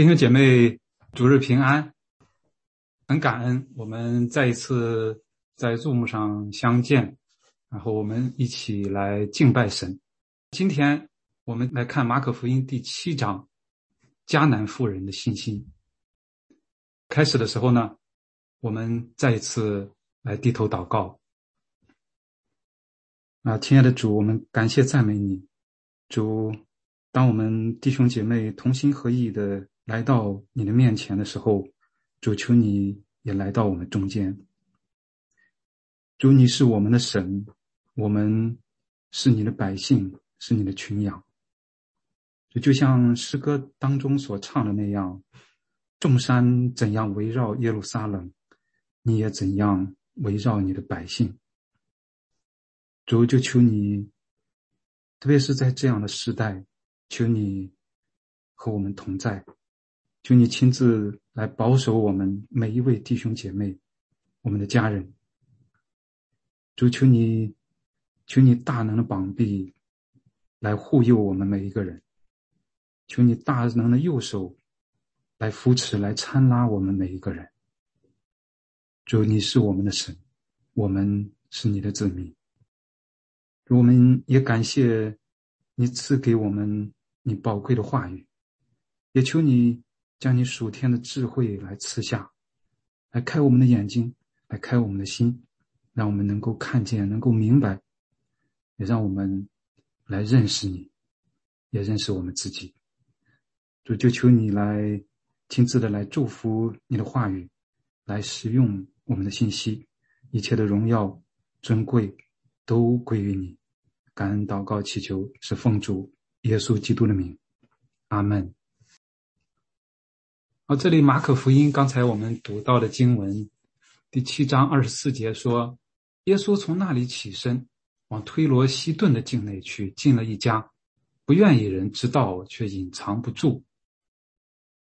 弟兄姐妹，主日平安！很感恩我们再一次在 Zoom 上相见，然后我们一起来敬拜神。今天我们来看马可福音第七章，迦南妇人的信心。开始的时候呢，我们再一次来低头祷告。啊，亲爱的主，我们感谢赞美你，主。当我们弟兄姐妹同心合意的。来到你的面前的时候，主求你也来到我们中间。主，你是我们的神，我们是你的百姓，是你的群羊。就就像诗歌当中所唱的那样，众山怎样围绕耶路撒冷，你也怎样围绕你的百姓。主，就求你，特别是在这样的时代，求你和我们同在。求你亲自来保守我们每一位弟兄姐妹，我们的家人。主求你，求你大能的膀臂来护佑我们每一个人。求你大能的右手来扶持、来搀拉我们每一个人。主，你是我们的神，我们是你的子民。我们也感谢你赐给我们你宝贵的话语，也求你。将你属天的智慧来赐下，来开我们的眼睛，来开我们的心，让我们能够看见，能够明白，也让我们来认识你，也认识我们自己。主就求你来亲自的来祝福你的话语，来使用我们的信息，一切的荣耀尊贵都归于你。感恩祷告祈求是奉主耶稣基督的名，阿门。好，这里马可福音刚才我们读到的经文，第七章二十四节说，耶稣从那里起身，往推罗西顿的境内去，进了一家，不愿意人知道，却隐藏不住。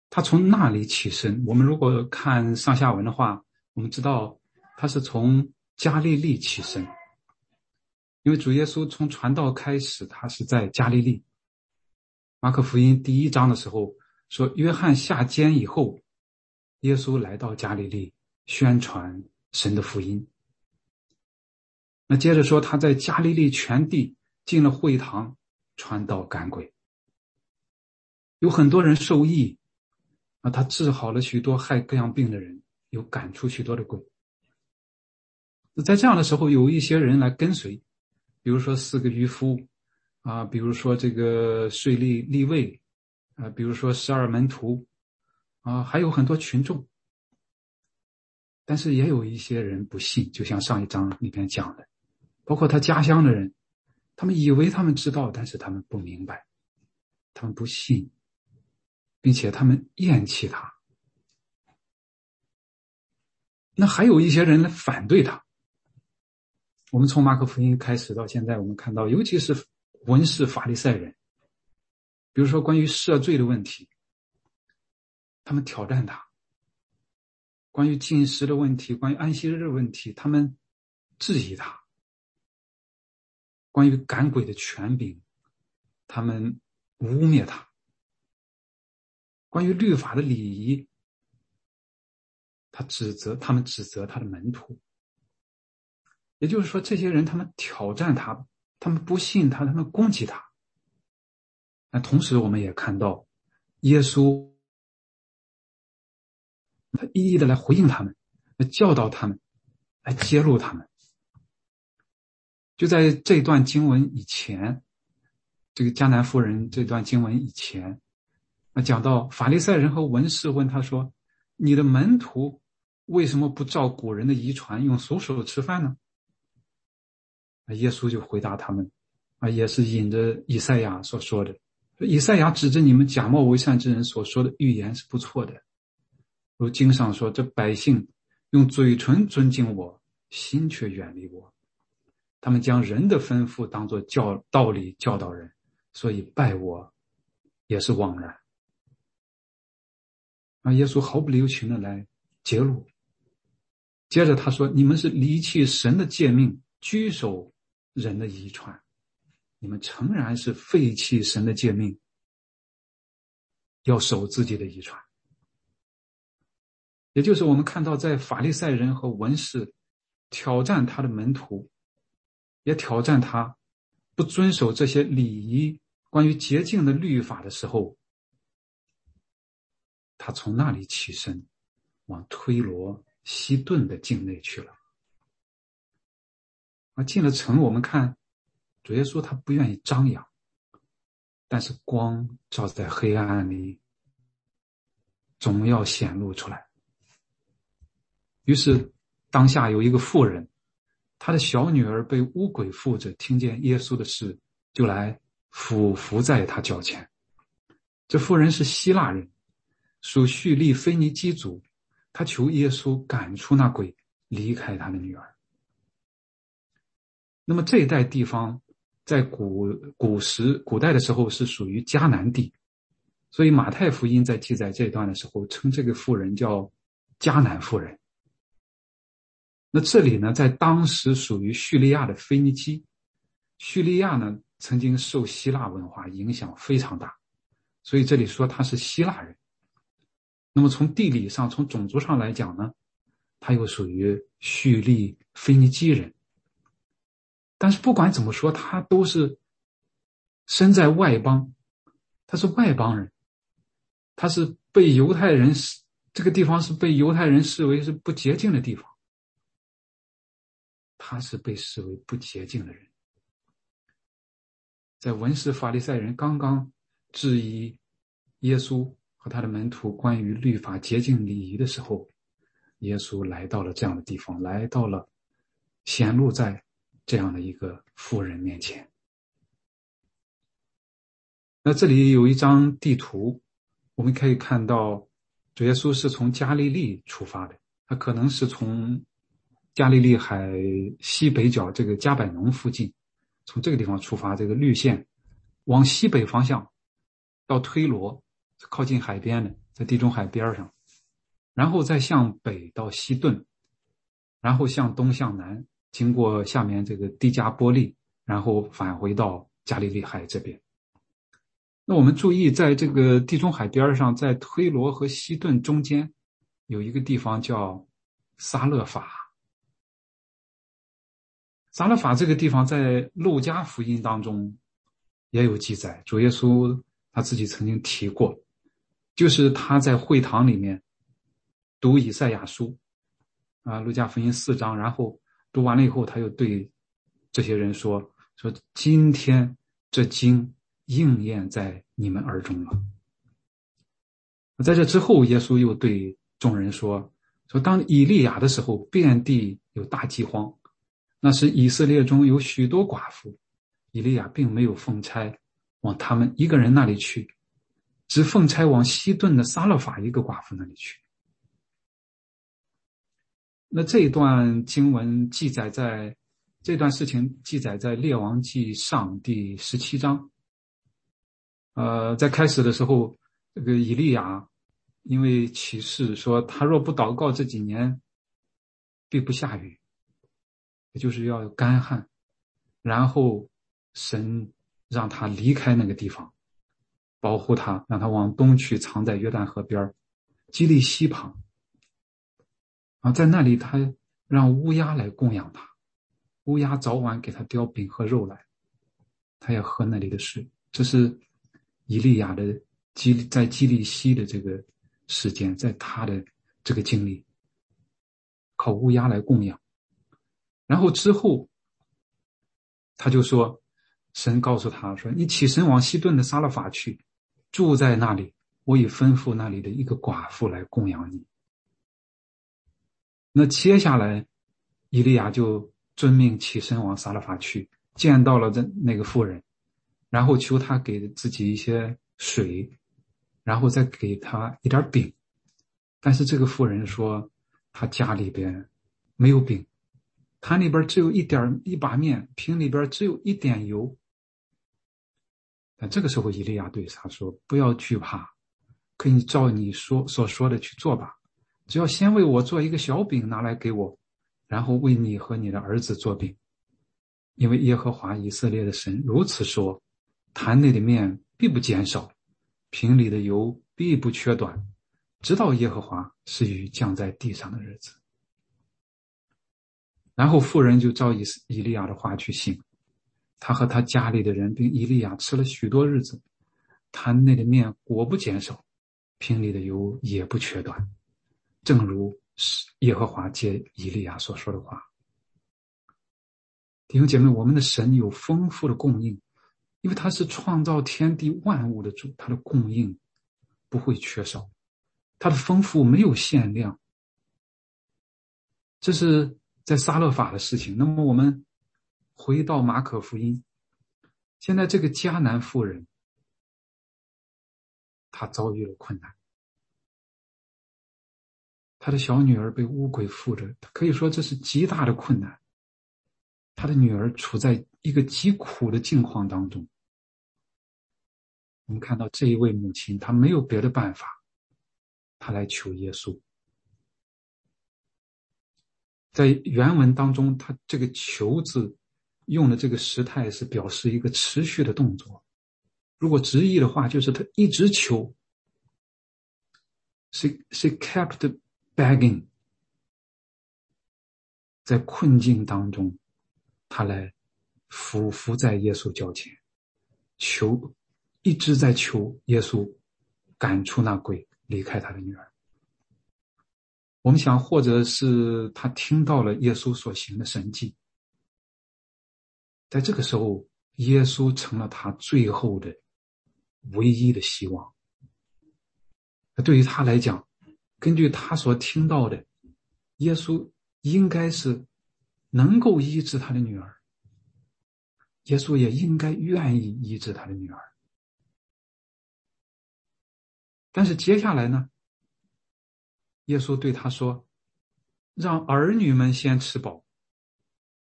他从那里起身，我们如果看上下文的话，我们知道他是从加利利起身，因为主耶稣从传道开始，他是在加利利。马可福音第一章的时候。说约翰下监以后，耶稣来到加利利宣传神的福音。那接着说他在加利利全地进了会堂传道赶鬼，有很多人受益，啊，他治好了许多害各样病的人，有赶出许多的鬼。在这样的时候，有一些人来跟随，比如说四个渔夫，啊，比如说这个税吏立位。啊，比如说十二门徒，啊，还有很多群众，但是也有一些人不信，就像上一章里边讲的，包括他家乡的人，他们以为他们知道，但是他们不明白，他们不信，并且他们厌弃他。那还有一些人来反对他。我们从马可福音开始到现在，我们看到，尤其是文士法利赛人。比如说，关于赦罪的问题，他们挑战他；关于进食的问题，关于安息日的问题，他们质疑他；关于赶鬼的权柄，他们污蔑他；关于律法的礼仪，他指责他们指责他的门徒。也就是说，这些人他们挑战他，他们不信他，他们攻击他。那同时，我们也看到，耶稣他一一的来回应他们，来教导他们，来揭露他们。就在这段经文以前，这个迦南妇人这段经文以前，那讲到法利赛人和文士问他说：“你的门徒为什么不照古人的遗传，用俗手吃饭呢？”，耶稣就回答他们，啊，也是引着以赛亚所说的。以赛亚指着你们假冒为善之人所说的预言是不错的，如经上说：“这百姓用嘴唇尊敬我，心却远离我。他们将人的吩咐当作教道理教导人，所以拜我也是枉然。”啊，耶稣毫不留情的来揭露。接着他说：“你们是离弃神的诫命，居守人的遗传。”你们诚然是废弃神的诫命，要守自己的遗传。也就是我们看到，在法利赛人和文士挑战他的门徒，也挑战他不遵守这些礼仪、关于洁净的律法的时候，他从那里起身，往推罗、西顿的境内去了。啊，进了城，我们看主耶稣他不愿意张扬，但是光照在黑暗里，总要显露出来。于是，当下有一个妇人，她的小女儿被巫鬼附着，听见耶稣的事，就来俯伏在他脚前。这妇人是希腊人，属叙利腓尼基族，她求耶稣赶出那鬼，离开他的女儿。那么这一带地方，在古古时古代的时候是属于迦南地，所以马太福音在记载这一段的时候，称这个妇人叫迦南妇人。那这里呢，在当时属于叙利亚的腓尼基，叙利亚呢曾经受希腊文化影响非常大，所以这里说他是希腊人。那么从地理上、从种族上来讲呢，他又属于叙利腓尼基人。但是不管怎么说，他都是身在外邦，他是外邦人，他是被犹太人视这个地方是被犹太人视为是不洁净的地方。他是被视为不洁净的人，在文士法利赛人刚刚质疑耶稣和他的门徒关于律法洁净礼仪的时候，耶稣来到了这样的地方，来到了显露在这样的一个富人面前。那这里有一张地图，我们可以看到，主耶稣是从加利利出发的，他可能是从。加利利海西北角这个加百农附近，从这个地方出发，这个绿线往西北方向到推罗，靠近海边的，在地中海边上，然后再向北到西顿，然后向东向南，经过下面这个迪加波利，然后返回到加利利海这边。那我们注意，在这个地中海边上，在推罗和西顿中间有一个地方叫撒勒法。撒勒法这个地方在路加福音当中也有记载，主耶稣他自己曾经提过，就是他在会堂里面读以赛亚书，啊，路加福音四章，然后读完了以后，他又对这些人说：“说今天这经应验在你们耳中了。”在这之后，耶稣又对众人说：“说当以利亚的时候，遍地有大饥荒。”那时以色列中有许多寡妇，以利亚并没有奉差往他们一个人那里去，只奉差往西顿的撒勒法一个寡妇那里去。那这一段经文记载在这段事情记载在列王记上第十七章。呃，在开始的时候，这个以利亚因为启示说，他若不祷告这几年，必不下雨。就是要有干旱，然后神让他离开那个地方，保护他，让他往东去，藏在约旦河边基利西旁。啊，在那里他让乌鸦来供养他，乌鸦早晚给他叼饼和肉来，他要喝那里的水。这是以利亚的基在基利西的这个时间，在他的这个经历，靠乌鸦来供养。然后之后，他就说：“神告诉他说，你起身往西顿的撒勒法去，住在那里。我已吩咐那里的一个寡妇来供养你。”那接下来，以利亚就遵命起身往撒勒法去，见到了这那个妇人，然后求他给自己一些水，然后再给他一点饼。但是这个妇人说，他家里边没有饼。坛里边只有一点一把面，瓶里边只有一点油。但这个时候，伊利亚对他说：“不要惧怕，可以照你说所说的去做吧。只要先为我做一个小饼拿来给我，然后为你和你的儿子做饼。因为耶和华以色列的神如此说：坛内的面必不减少，瓶里的油必不缺短，直到耶和华使雨降在地上的日子。然后妇人就照以以利亚的话去行，他和他家里的人并以利亚吃了许多日子，坛内的面果不减少，瓶里的油也不缺短，正如耶和华借以利亚所说的话。弟兄姐妹，我们的神有丰富的供应，因为他是创造天地万物的主，他的供应不会缺少，他的丰富没有限量。这是。在撒勒法的事情，那么我们回到马可福音，现在这个迦南妇人，她遭遇了困难，他的小女儿被乌鬼附着，可以说这是极大的困难。他的女儿处在一个极苦的境况当中。我们看到这一位母亲，她没有别的办法，她来求耶稣。在原文当中，他这个“求”字用的这个时态是表示一个持续的动作。如果直译的话，就是他一直求。She she kept begging，在困境当中，他来伏伏在耶稣脚前，求，一直在求耶稣赶出那鬼，离开他的女儿。我们想，或者是他听到了耶稣所行的神迹，在这个时候，耶稣成了他最后的唯一的希望。对于他来讲，根据他所听到的，耶稣应该是能够医治他的女儿，耶稣也应该愿意医治他的女儿。但是接下来呢？耶稣对他说：“让儿女们先吃饱，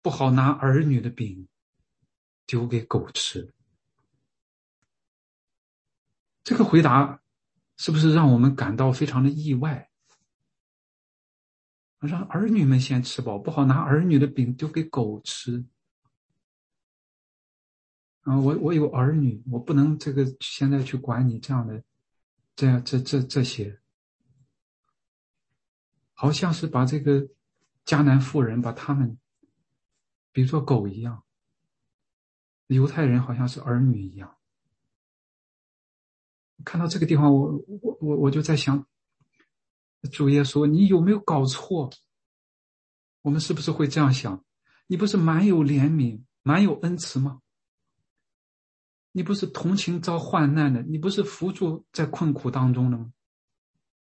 不好拿儿女的饼丢给狗吃。”这个回答是不是让我们感到非常的意外？让儿女们先吃饱，不好拿儿女的饼丢给狗吃。啊，我我有儿女，我不能这个现在去管你这样的，这样这这这些。好像是把这个迦南妇人把他们比作狗一样，犹太人好像是儿女一样。看到这个地方，我我我我就在想，主耶稣，你有没有搞错？我们是不是会这样想？你不是满有怜悯、满有恩慈吗？你不是同情遭患难的？你不是扶助在困苦当中的吗？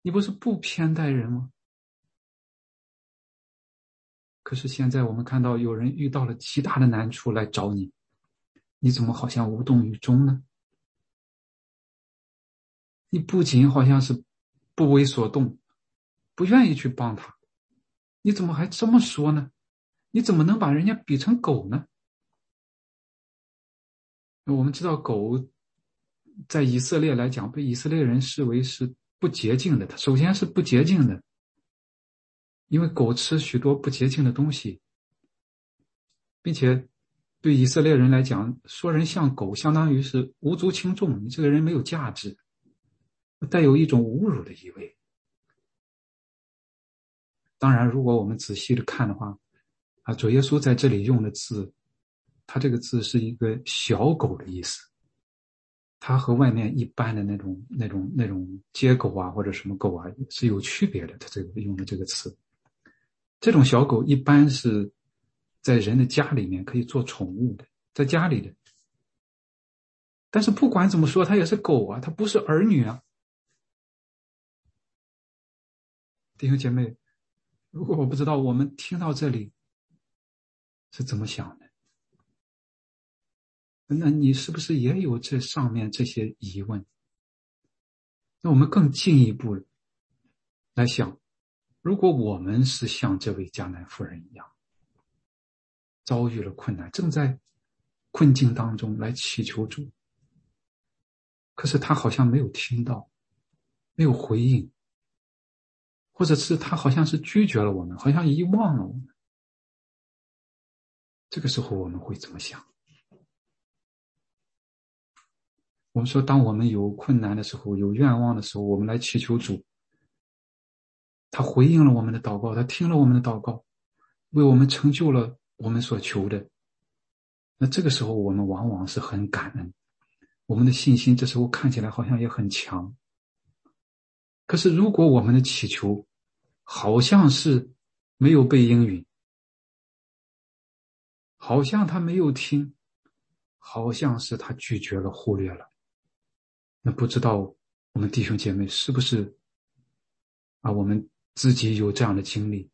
你不是不偏待人吗？可是现在我们看到有人遇到了极大的难处来找你，你怎么好像无动于衷呢？你不仅好像是不为所动，不愿意去帮他，你怎么还这么说呢？你怎么能把人家比成狗呢？我们知道狗在以色列来讲，被以色列人视为是不洁净的，它首先是不洁净的。因为狗吃许多不洁净的东西，并且对以色列人来讲，说人像狗，相当于是无足轻重，你这个人没有价值，带有一种侮辱的意味。当然，如果我们仔细的看的话，啊，主耶稣在这里用的字，他这个字是一个小狗的意思，它和外面一般的那种、那种、那种街狗啊或者什么狗啊是有区别的。他这个用的这个词。这种小狗一般是在人的家里面可以做宠物的，在家里的。但是不管怎么说，它也是狗啊，它不是儿女啊。弟兄姐妹，如果我不知道，我们听到这里是怎么想的？那你是不是也有这上面这些疑问？那我们更进一步来想。如果我们是像这位迦南夫人一样，遭遇了困难，正在困境当中来祈求主，可是他好像没有听到，没有回应，或者是他好像是拒绝了我们，好像遗忘了我们。这个时候我们会怎么想？我们说，当我们有困难的时候，有愿望的时候，我们来祈求主。他回应了我们的祷告，他听了我们的祷告，为我们成就了我们所求的。那这个时候，我们往往是很感恩，我们的信心这时候看起来好像也很强。可是，如果我们的祈求好像是没有被应允，好像他没有听，好像是他拒绝了、忽略了，那不知道我们弟兄姐妹是不是啊？我们自己有这样的经历，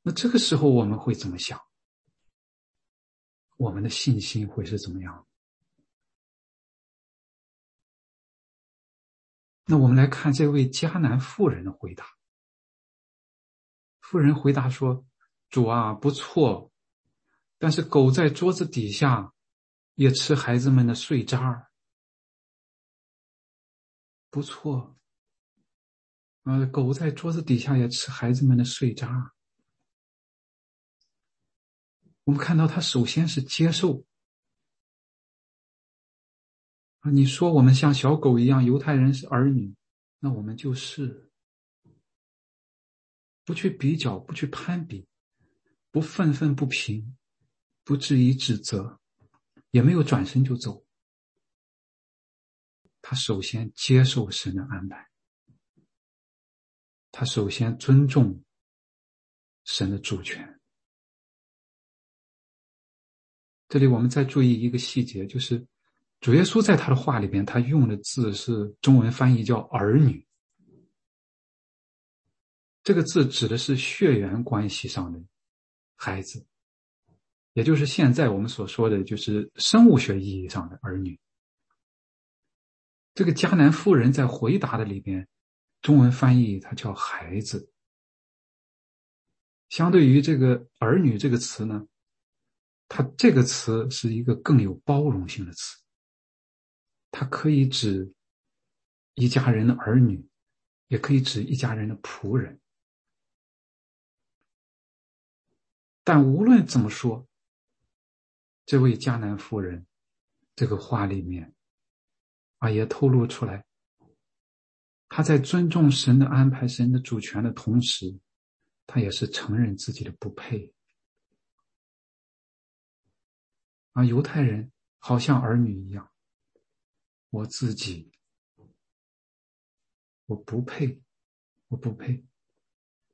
那这个时候我们会怎么想？我们的信心会是怎么样？那我们来看这位迦南妇人的回答。妇人回答说：“主啊，不错，但是狗在桌子底下也吃孩子们的碎渣儿。不错，啊，狗在桌子底下也吃孩子们的碎渣。”我们看到他首先是接受你说我们像小狗一样，犹太人是儿女，那我们就是不去比较，不去攀比，不愤愤不平，不质疑指责，也没有转身就走。他首先接受神的安排，他首先尊重神的主权。这里我们再注意一个细节，就是主耶稣在他的话里边，他用的字是中文翻译叫“儿女”。这个字指的是血缘关系上的孩子，也就是现在我们所说的就是生物学意义上的儿女。这个迦南妇人在回答的里边，中文翻译它叫“孩子”。相对于这个“儿女”这个词呢？它这个词是一个更有包容性的词，它可以指一家人的儿女，也可以指一家人的仆人。但无论怎么说，这位迦南妇人这个话里面啊，也透露出来，他在尊重神的安排、神的主权的同时，他也是承认自己的不配。啊，犹太人好像儿女一样，我自己我不配，我不配，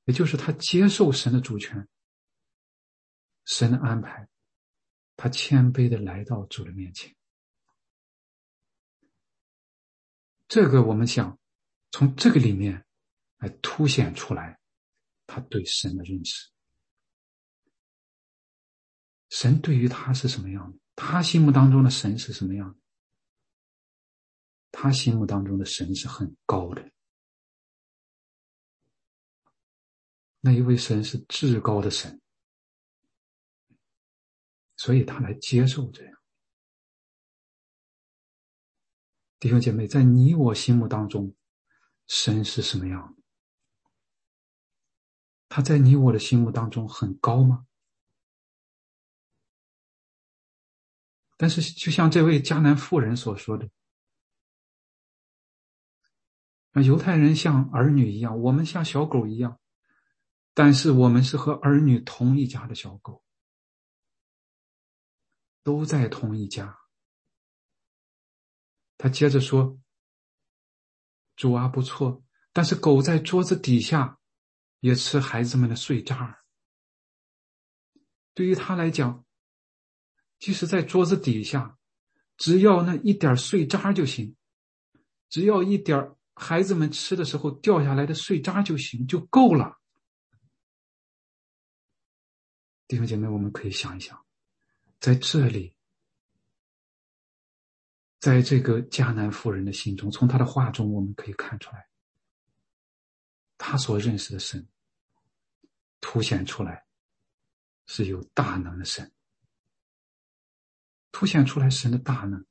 也就是他接受神的主权，神的安排，他谦卑的来到主的面前。这个我们想从这个里面来凸显出来，他对神的认识。神对于他是什么样的？他心目当中的神是什么样的？他心目当中的神是很高的，那一位神是至高的神，所以他来接受这样。弟兄姐妹，在你我心目当中，神是什么样的？他在你我的心目当中很高吗？但是，就像这位迦南妇人所说的，啊，犹太人像儿女一样，我们像小狗一样，但是我们是和儿女同一家的小狗，都在同一家。他接着说：“主啊，不错，但是狗在桌子底下也吃孩子们的碎渣对于他来讲。”即使在桌子底下，只要那一点碎渣就行，只要一点孩子们吃的时候掉下来的碎渣就行，就够了。弟兄姐妹，我们可以想一想，在这里，在这个迦南妇人的心中，从她的话中我们可以看出来，他所认识的神，凸显出来是有大能的神。凸显出来神的大能，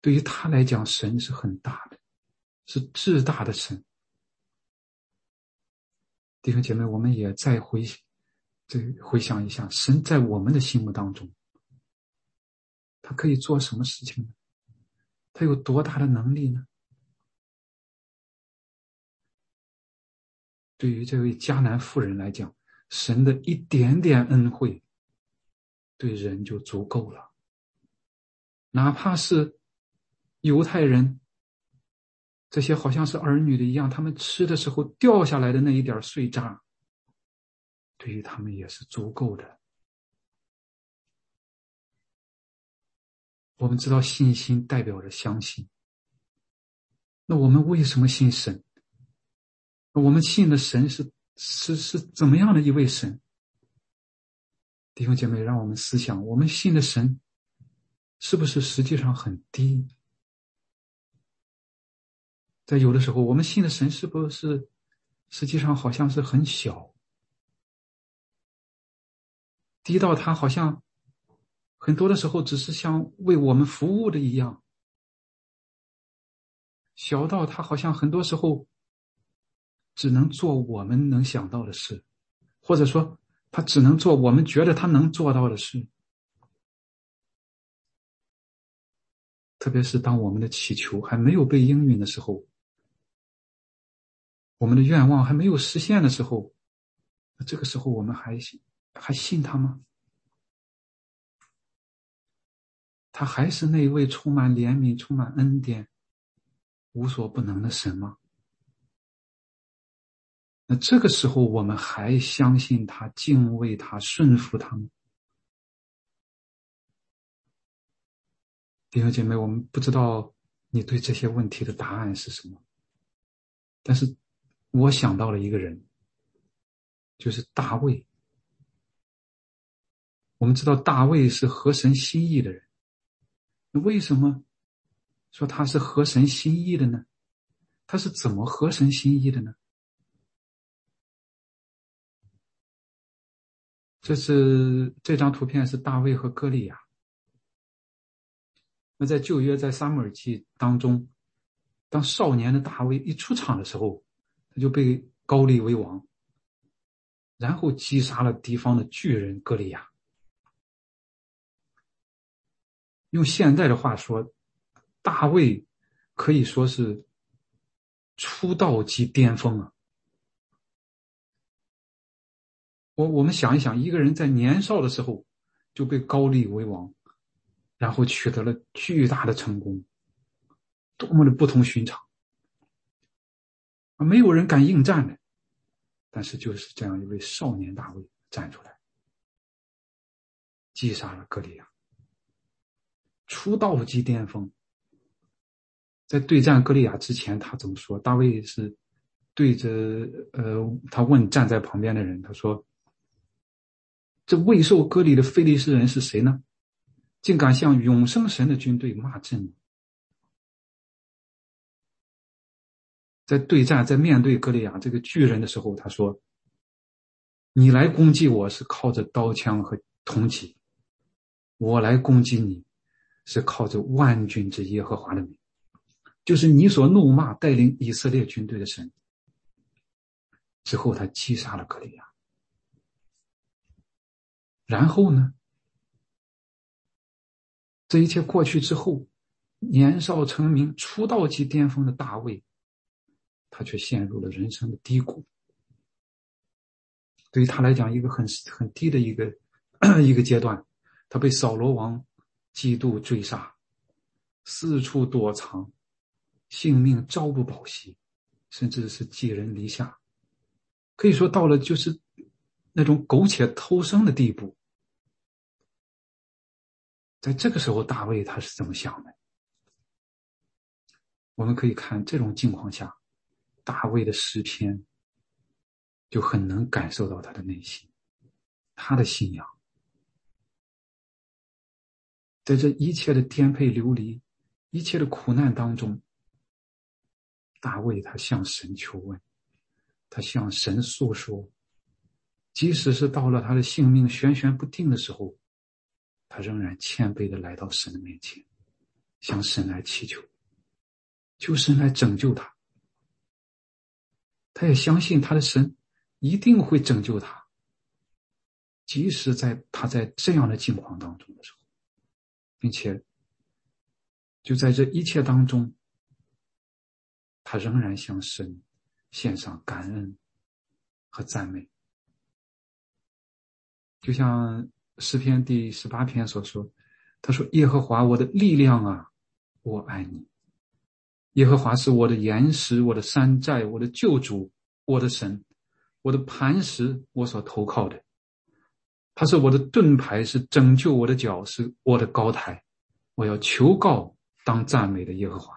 对于他来讲，神是很大的，是至大的神。弟兄姐妹，我们也再回这回想一下，神在我们的心目当中，他可以做什么事情呢？他有多大的能力呢？对于这位迦南妇人来讲，神的一点点恩惠，对人就足够了。哪怕是犹太人，这些好像是儿女的一样，他们吃的时候掉下来的那一点碎渣，对于他们也是足够的。我们知道信心代表着相信。那我们为什么信神？我们信的神是是是怎么样的一位神？弟兄姐妹，让我们思想：我们信的神是不是实际上很低？在有的时候，我们信的神是不是实际上好像是很小，低到他好像？很多的时候，只是像为我们服务的一样，小到他好像很多时候只能做我们能想到的事，或者说他只能做我们觉得他能做到的事。特别是当我们的祈求还没有被应允的时候，我们的愿望还没有实现的时候，那这个时候我们还信还信他吗？他还是那位充满怜悯、充满恩典、无所不能的神吗？那这个时候，我们还相信他、敬畏他、顺服他吗？弟兄姐妹，我们不知道你对这些问题的答案是什么，但是我想到了一个人，就是大卫。我们知道大卫是合神心意的人。那为什么说他是合神心意的呢？他是怎么合神心意的呢？这是这张图片是大卫和歌利亚。那在旧约在撒母耳记当中，当少年的大卫一出场的时候，就被高丽为王，然后击杀了敌方的巨人歌利亚。用现代的话说，大卫可以说是出道即巅峰啊！我我们想一想，一个人在年少的时候就被高丽为王，然后取得了巨大的成功，多么的不同寻常啊！没有人敢应战的，但是就是这样一位少年大卫站出来，击杀了哥利亚。出道即巅峰，在对战哥利亚之前，他怎么说？大卫是对着呃，他问站在旁边的人，他说：“这未受割礼的非利士人是谁呢？竟敢向永生神的军队骂阵？”在对战，在面对歌利亚这个巨人的时候，他说：“你来攻击我是靠着刀枪和铜戟，我来攻击你。”是靠着万军之耶和华的名，就是你所怒骂带领以色列军队的神。之后，他击杀了格利亚。然后呢？这一切过去之后，年少成名、出道即巅峰的大卫，他却陷入了人生的低谷。对于他来讲，一个很很低的一个一个阶段，他被扫罗王。嫉妒追杀，四处躲藏，性命朝不保夕，甚至是寄人篱下，可以说到了就是那种苟且偷生的地步。在这个时候，大卫他是怎么想的？我们可以看这种境况下，大卫的诗篇就很能感受到他的内心，他的信仰。在这一切的颠沛流离、一切的苦难当中，大卫他向神求问，他向神诉说，即使是到了他的性命悬悬不定的时候，他仍然谦卑的来到神的面前，向神来祈求，求神来拯救他。他也相信他的神一定会拯救他，即使在他在这样的境况当中的时候。并且，就在这一切当中，他仍然向神献上感恩、和赞美。就像诗篇第十八篇所说：“他说，耶和华我的力量啊，我爱你。耶和华是我的岩石，我的山寨，我的救主，我的神，我的磐石，我所投靠的。他是我的盾牌，是拯救我的脚，是我的高台。我要求告当赞美的耶和华，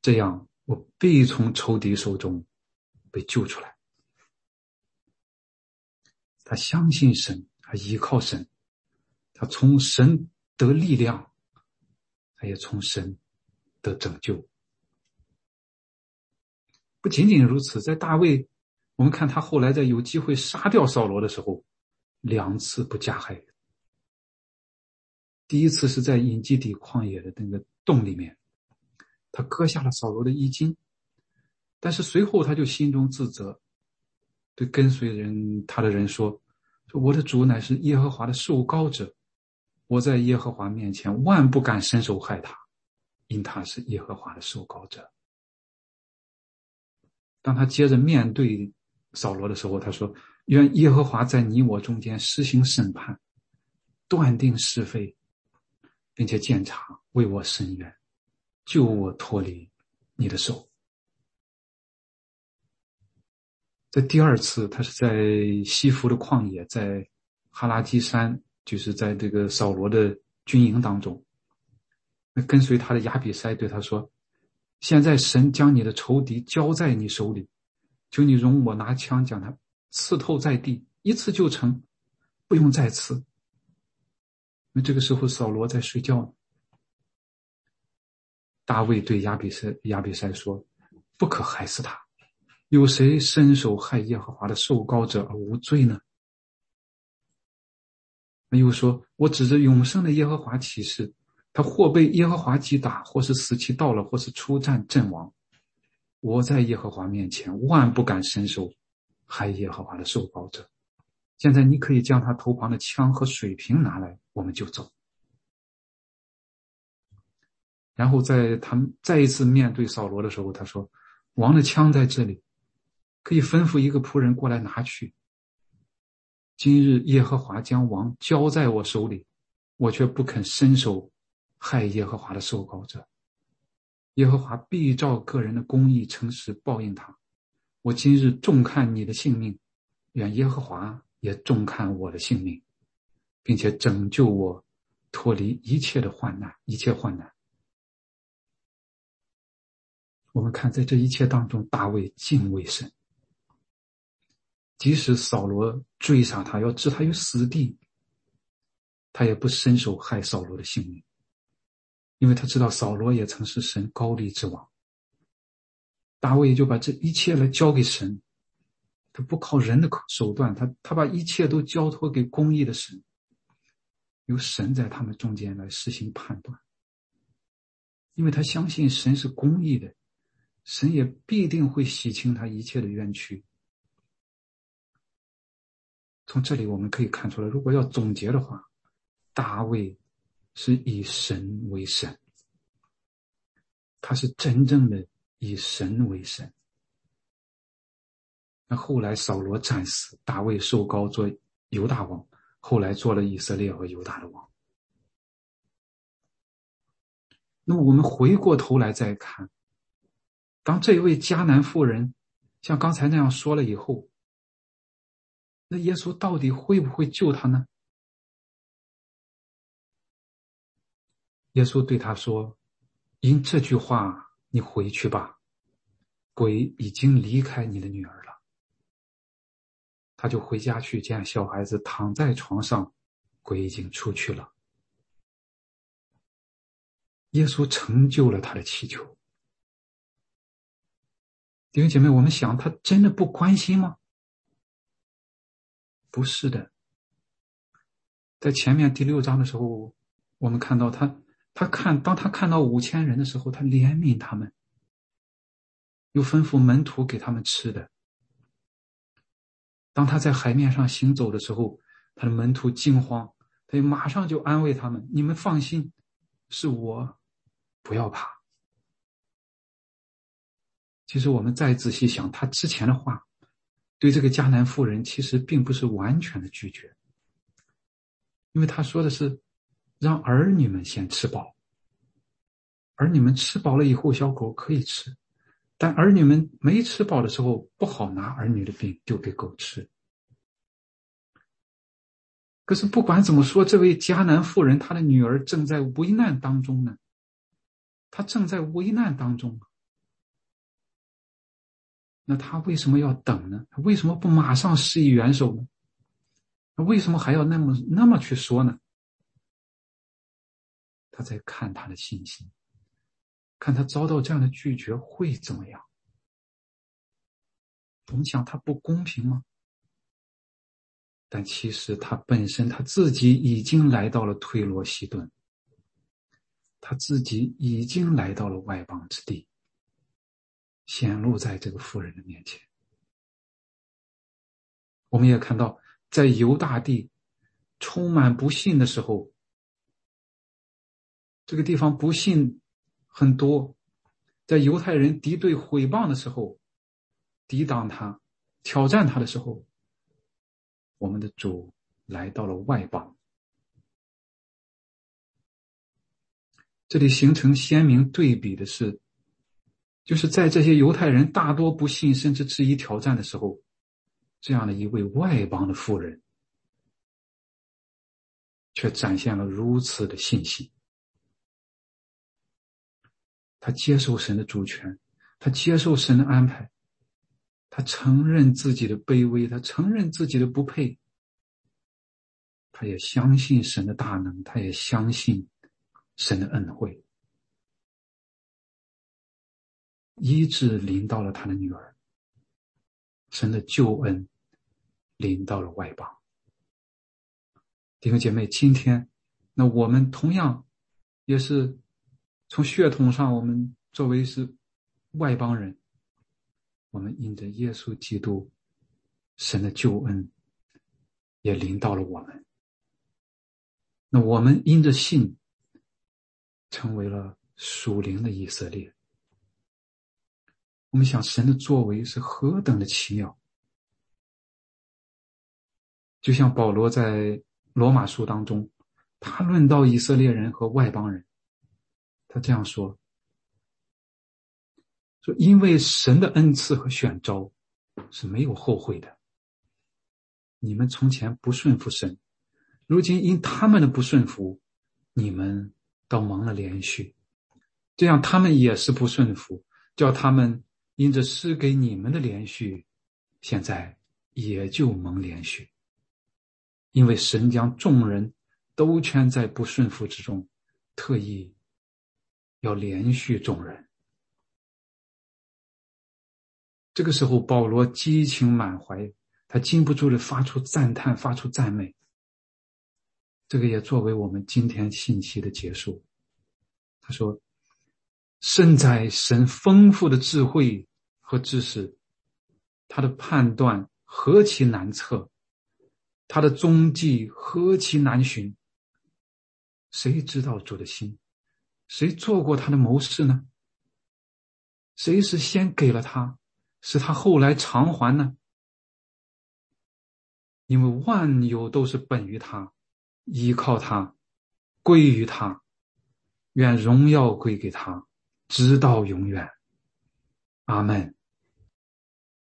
这样我必从仇敌手中被救出来。他相信神。”他依靠神，他从神得力量，他也从神得拯救。不仅仅如此，在大卫，我们看他后来在有机会杀掉扫罗的时候，两次不加害。第一次是在隐基底旷野的那个洞里面，他割下了扫罗的衣襟，但是随后他就心中自责，对跟随人他的人说。说我的主乃是耶和华的受膏者，我在耶和华面前万不敢伸手害他，因他是耶和华的受膏者。当他接着面对扫罗的时候，他说：“愿耶和华在你我中间施行审判，断定是非，并且检查，为我伸冤，救我脱离你的手。”在第二次，他是在西弗的旷野，在哈拉基山，就是在这个扫罗的军营当中。那跟随他的亚比塞对他说：“现在神将你的仇敌交在你手里，求你容我拿枪将他刺透在地，一次就成，不用再刺。”那这个时候，扫罗在睡觉。大卫对亚比塞亚比塞说：“不可害死他。”有谁伸手害耶和华的受膏者而无罪呢？又说：“我指着永生的耶和华起誓，他或被耶和华击打，或是死期到了，或是出战阵亡。我在耶和华面前万不敢伸手害耶和华的受膏者。现在你可以将他头旁的枪和水瓶拿来，我们就走。”然后在他们再一次面对扫罗的时候，他说：“王的枪在这里。”可以吩咐一个仆人过来拿去。今日耶和华将王交在我手里，我却不肯伸手害耶和华的受膏者。耶和华必照个人的公义诚实报应他。我今日重看你的性命，愿耶和华也重看我的性命，并且拯救我脱离一切的患难，一切患难。我们看，在这一切当中，大卫敬畏神。即使扫罗追杀他，要置他于死地，他也不伸手害扫罗的性命，因为他知道扫罗也曾是神高丽之王。大卫就把这一切来交给神，他不靠人的手段，他他把一切都交托给公义的神，由神在他们中间来实行判断，因为他相信神是公义的，神也必定会洗清他一切的冤屈。从这里我们可以看出来，如果要总结的话，大卫是以神为神，他是真正的以神为神。那后来扫罗战死，大卫受高做犹大王，后来做了以色列和犹大的王。那么我们回过头来再看，当这一位迦南妇人像刚才那样说了以后。那耶稣到底会不会救他呢？耶稣对他说：“因这句话，你回去吧，鬼已经离开你的女儿了。”他就回家去见小孩子躺在床上，鬼已经出去了。耶稣成就了他的祈求。弟兄姐妹，我们想，他真的不关心吗？不是的，在前面第六章的时候，我们看到他，他看当他看到五千人的时候，他怜悯他们，又吩咐门徒给他们吃的。当他在海面上行走的时候，他的门徒惊慌，他就马上就安慰他们：“你们放心，是我，不要怕。”其实我们再仔细想他之前的话。对这个迦南妇人其实并不是完全的拒绝，因为他说的是让儿女们先吃饱，儿女们吃饱了以后，小狗可以吃，但儿女们没吃饱的时候，不好拿儿女的饼丢给狗吃。可是不管怎么说，这位迦南妇人，她的女儿正在危难当中呢。她正在危难当中，那她为什么要等呢？为什么不马上施以援手呢？为什么还要那么那么去说呢？他在看他的信心，看他遭到这样的拒绝会怎么样？我们想他不公平吗？但其实他本身他自己已经来到了推罗西顿，他自己已经来到了外邦之地，显露在这个妇人的面前。我们也看到，在犹大地充满不幸的时候，这个地方不幸很多，在犹太人敌对毁谤的时候，抵挡他、挑战他的时候。我们的主来到了外邦，这里形成鲜明对比的是，就是在这些犹太人大多不信甚至质疑挑战的时候，这样的一位外邦的妇人，却展现了如此的信心。他接受神的主权，他接受神的安排。他承认自己的卑微，他承认自己的不配，他也相信神的大能，他也相信神的恩惠，医治临到了他的女儿，神的救恩临到了外邦。弟兄姐妹，今天那我们同样也是从血统上，我们作为是外邦人。我们因着耶稣基督，神的救恩也临到了我们。那我们因着信，成为了属灵的以色列。我们想，神的作为是何等的奇妙！就像保罗在罗马书当中，他论到以色列人和外邦人，他这样说。说，因为神的恩赐和选召是没有后悔的。你们从前不顺服神，如今因他们的不顺服，你们倒蒙了连续。这样，他们也是不顺服，叫他们因着施给你们的连续，现在也就蒙连续。因为神将众人都圈在不顺服之中，特意要连续众人。这个时候，保罗激情满怀，他禁不住的发出赞叹，发出赞美。这个也作为我们今天信息的结束。他说：“胜在神丰富的智慧和知识，他的判断何其难测，他的踪迹何其难寻。谁知道主的心？谁做过他的谋士呢？谁是先给了他？”是他后来偿还呢？因为万有都是本于他，依靠他，归于他，愿荣耀归给他，直到永远。阿门。